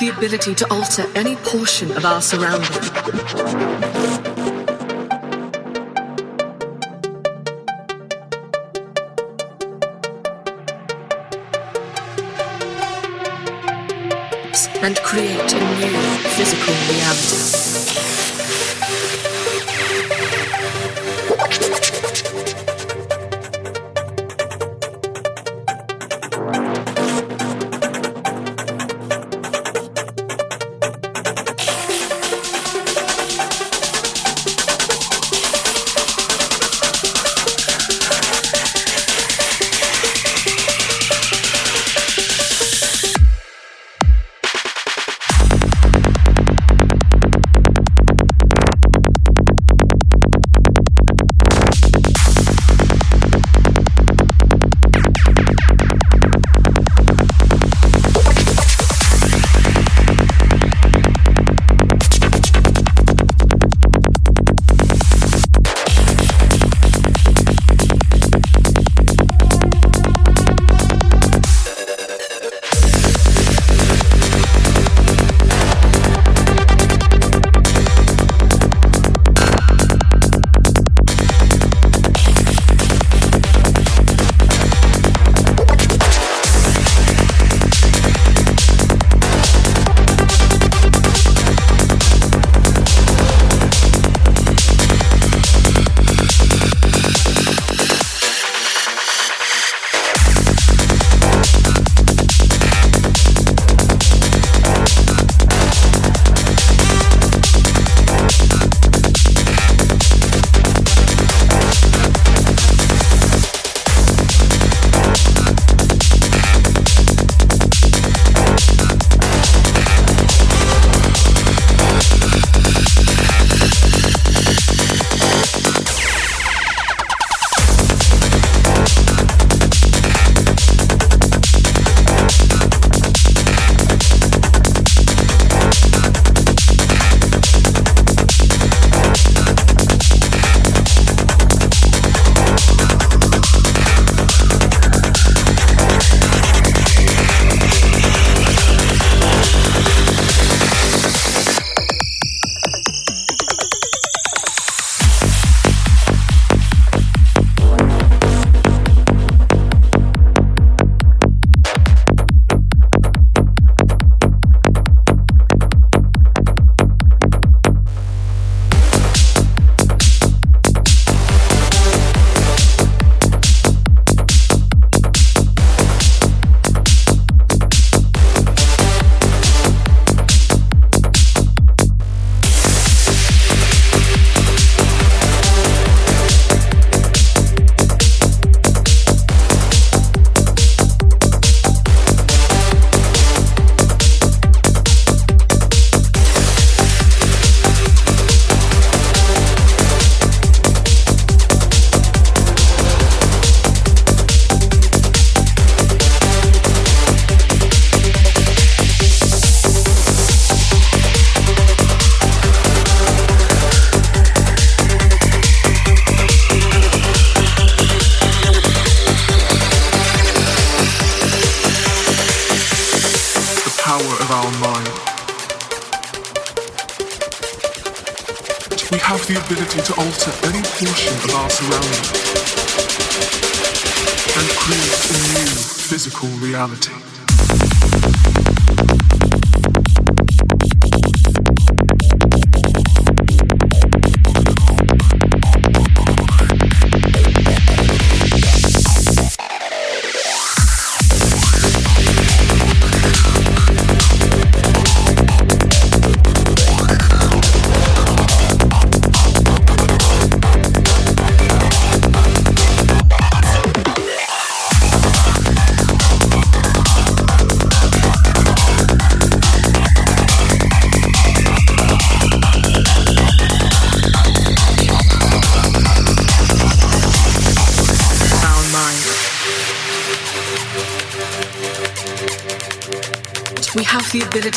the ability to alter any portion of our surroundings.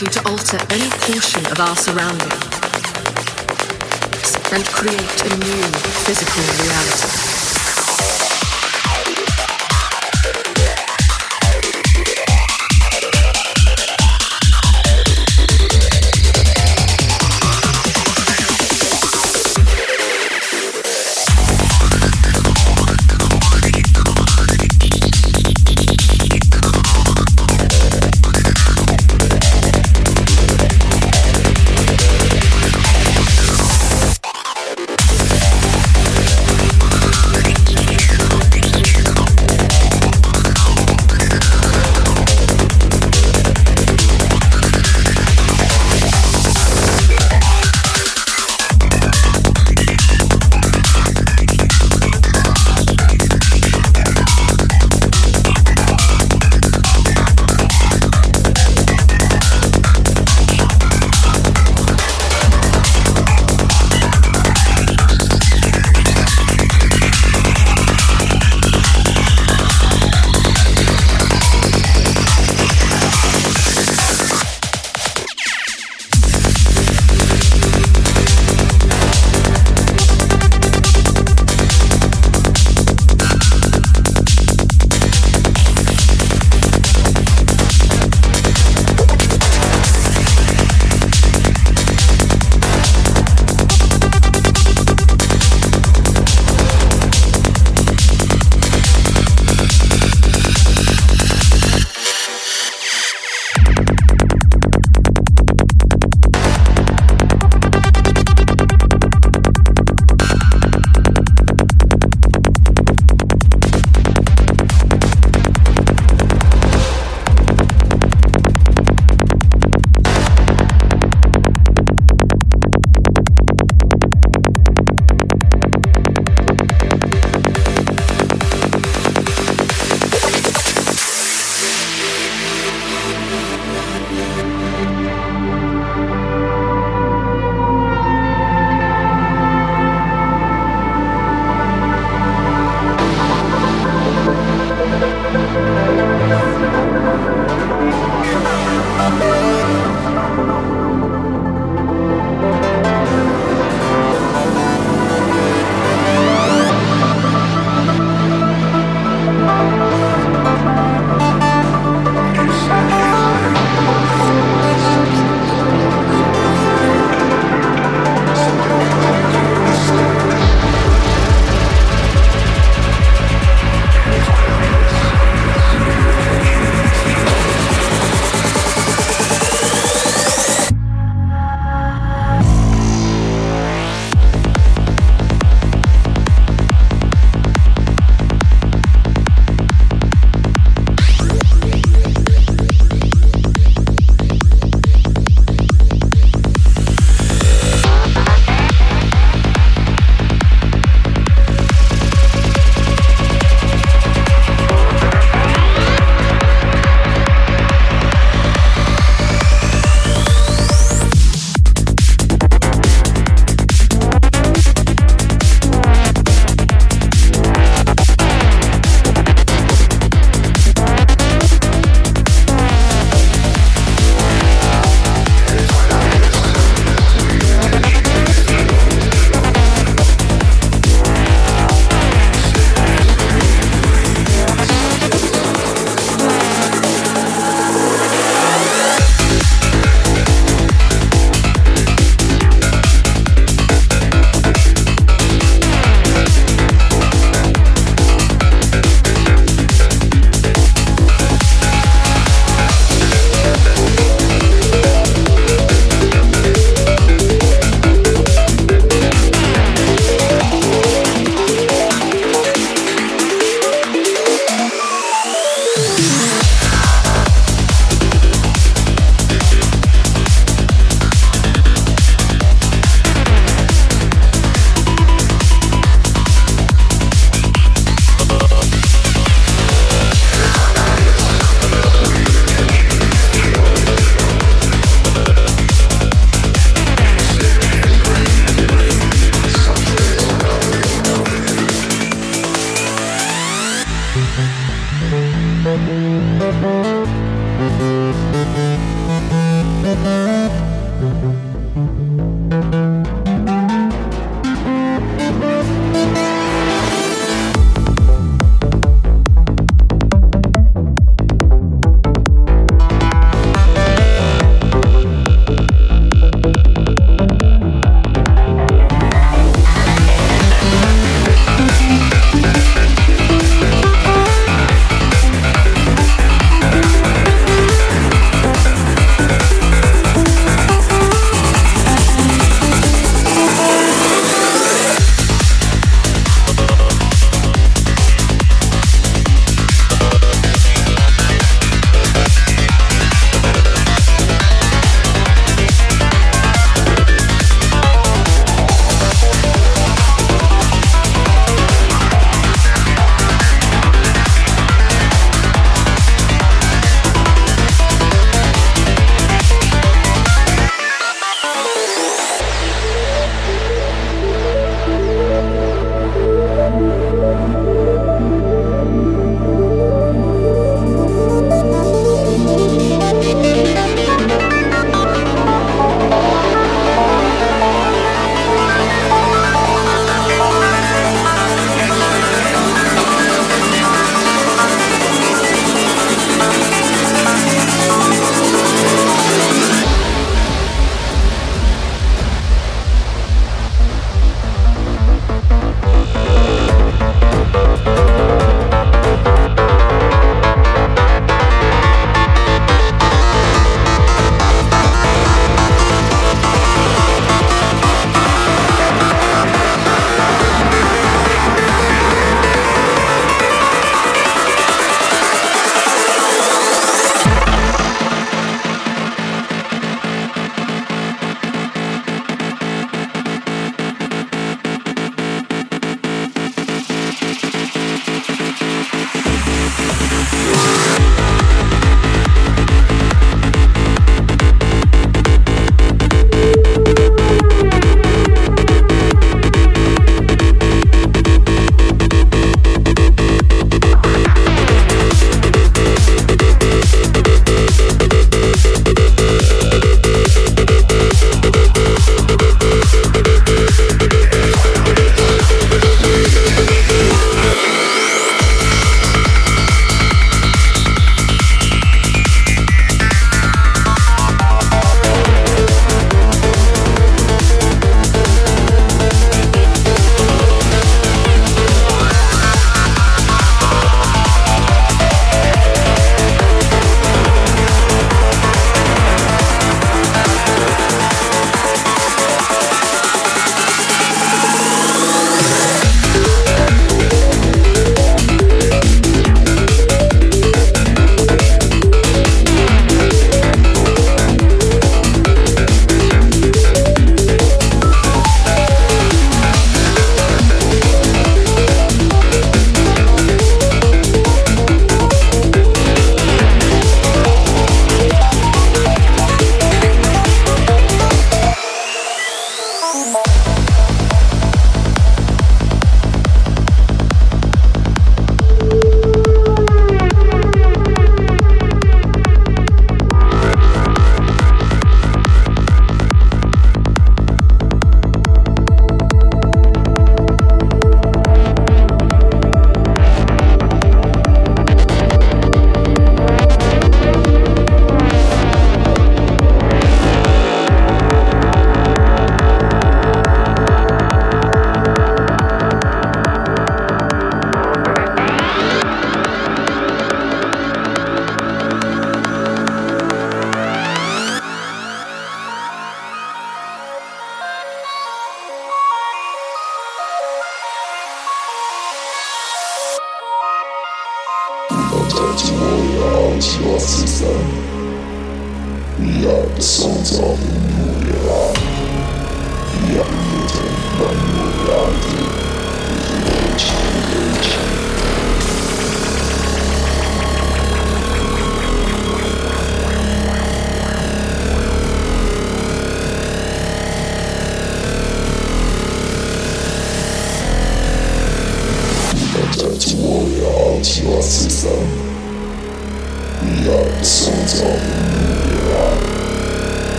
Ability to alter any portion of our surroundings and create a new physical reality.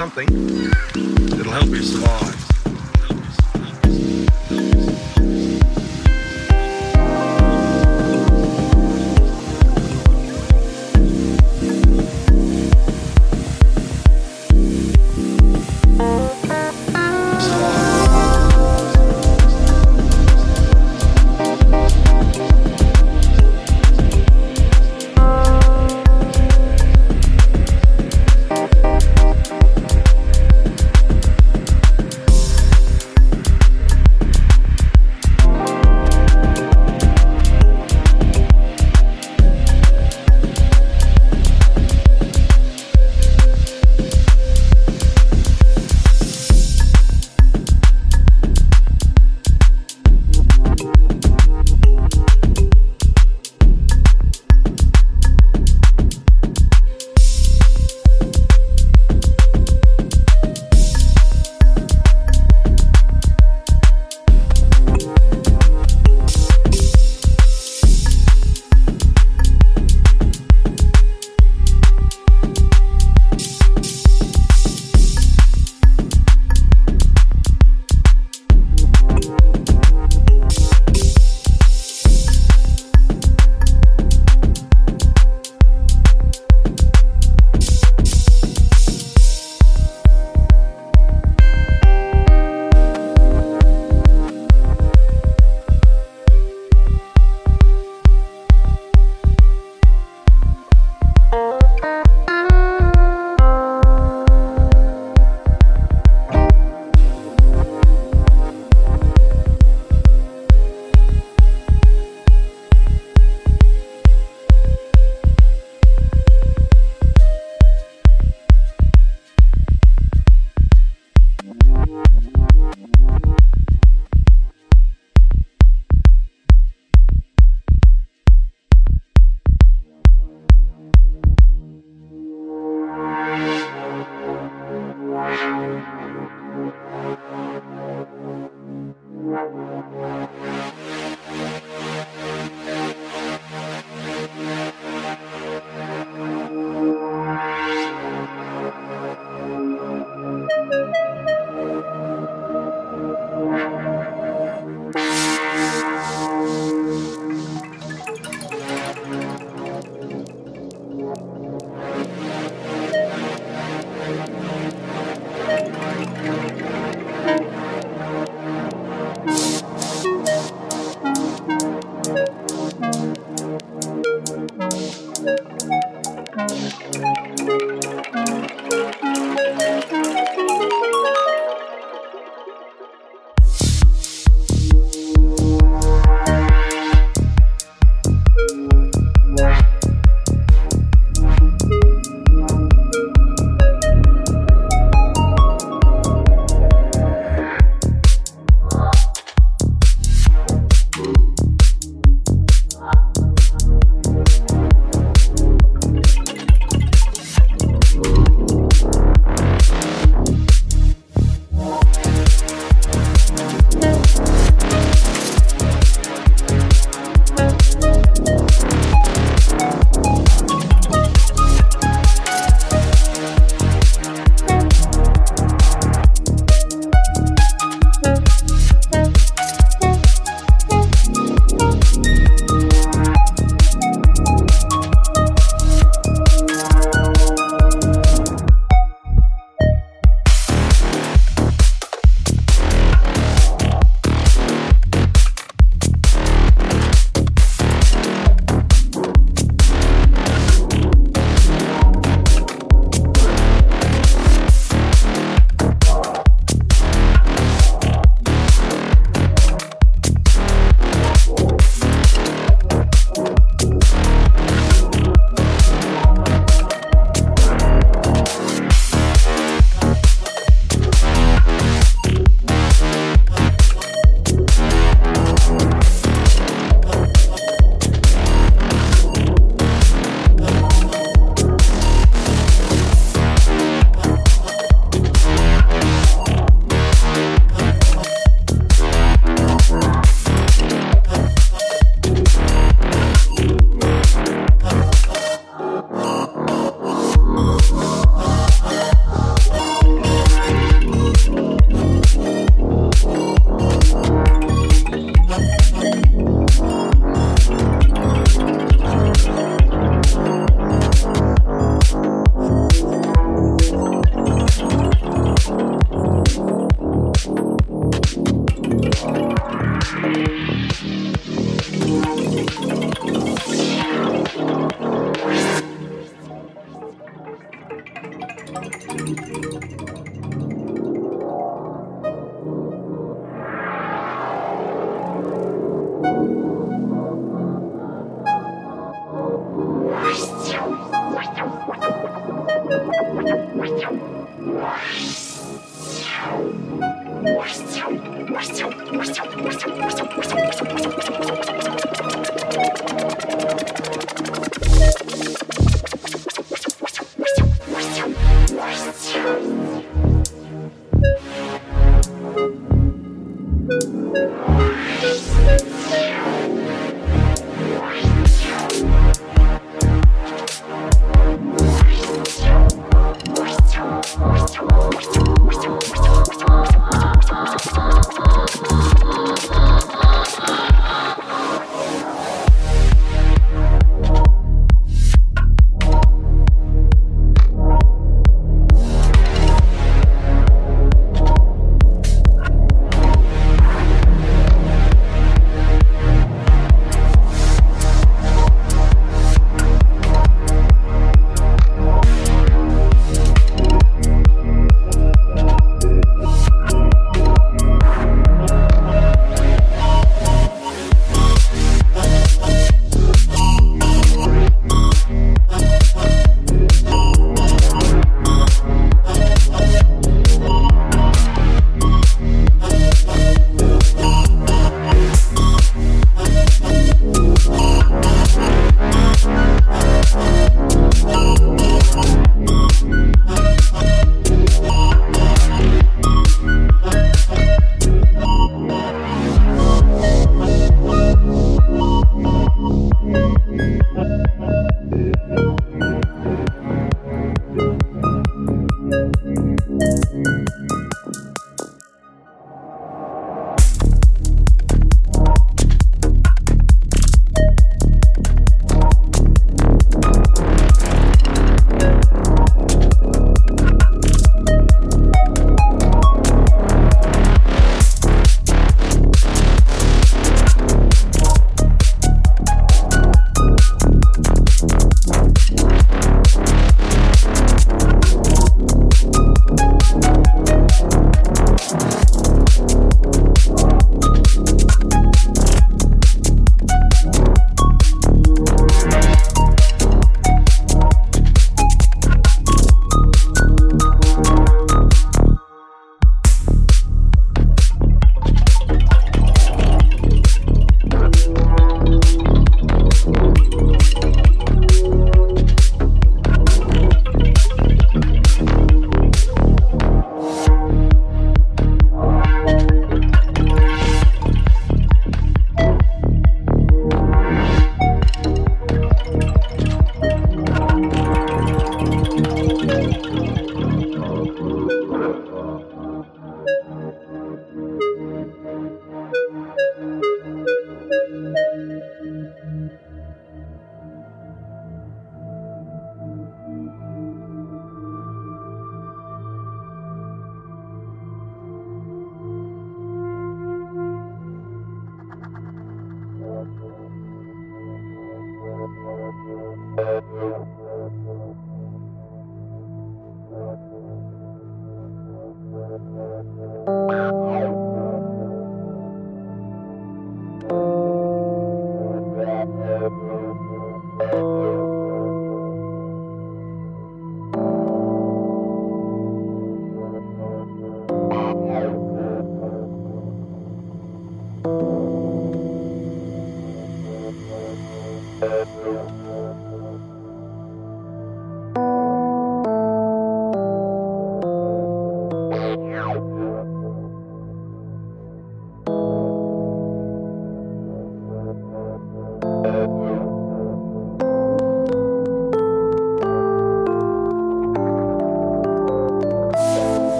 Something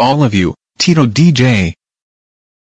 all of you, Tito DJ.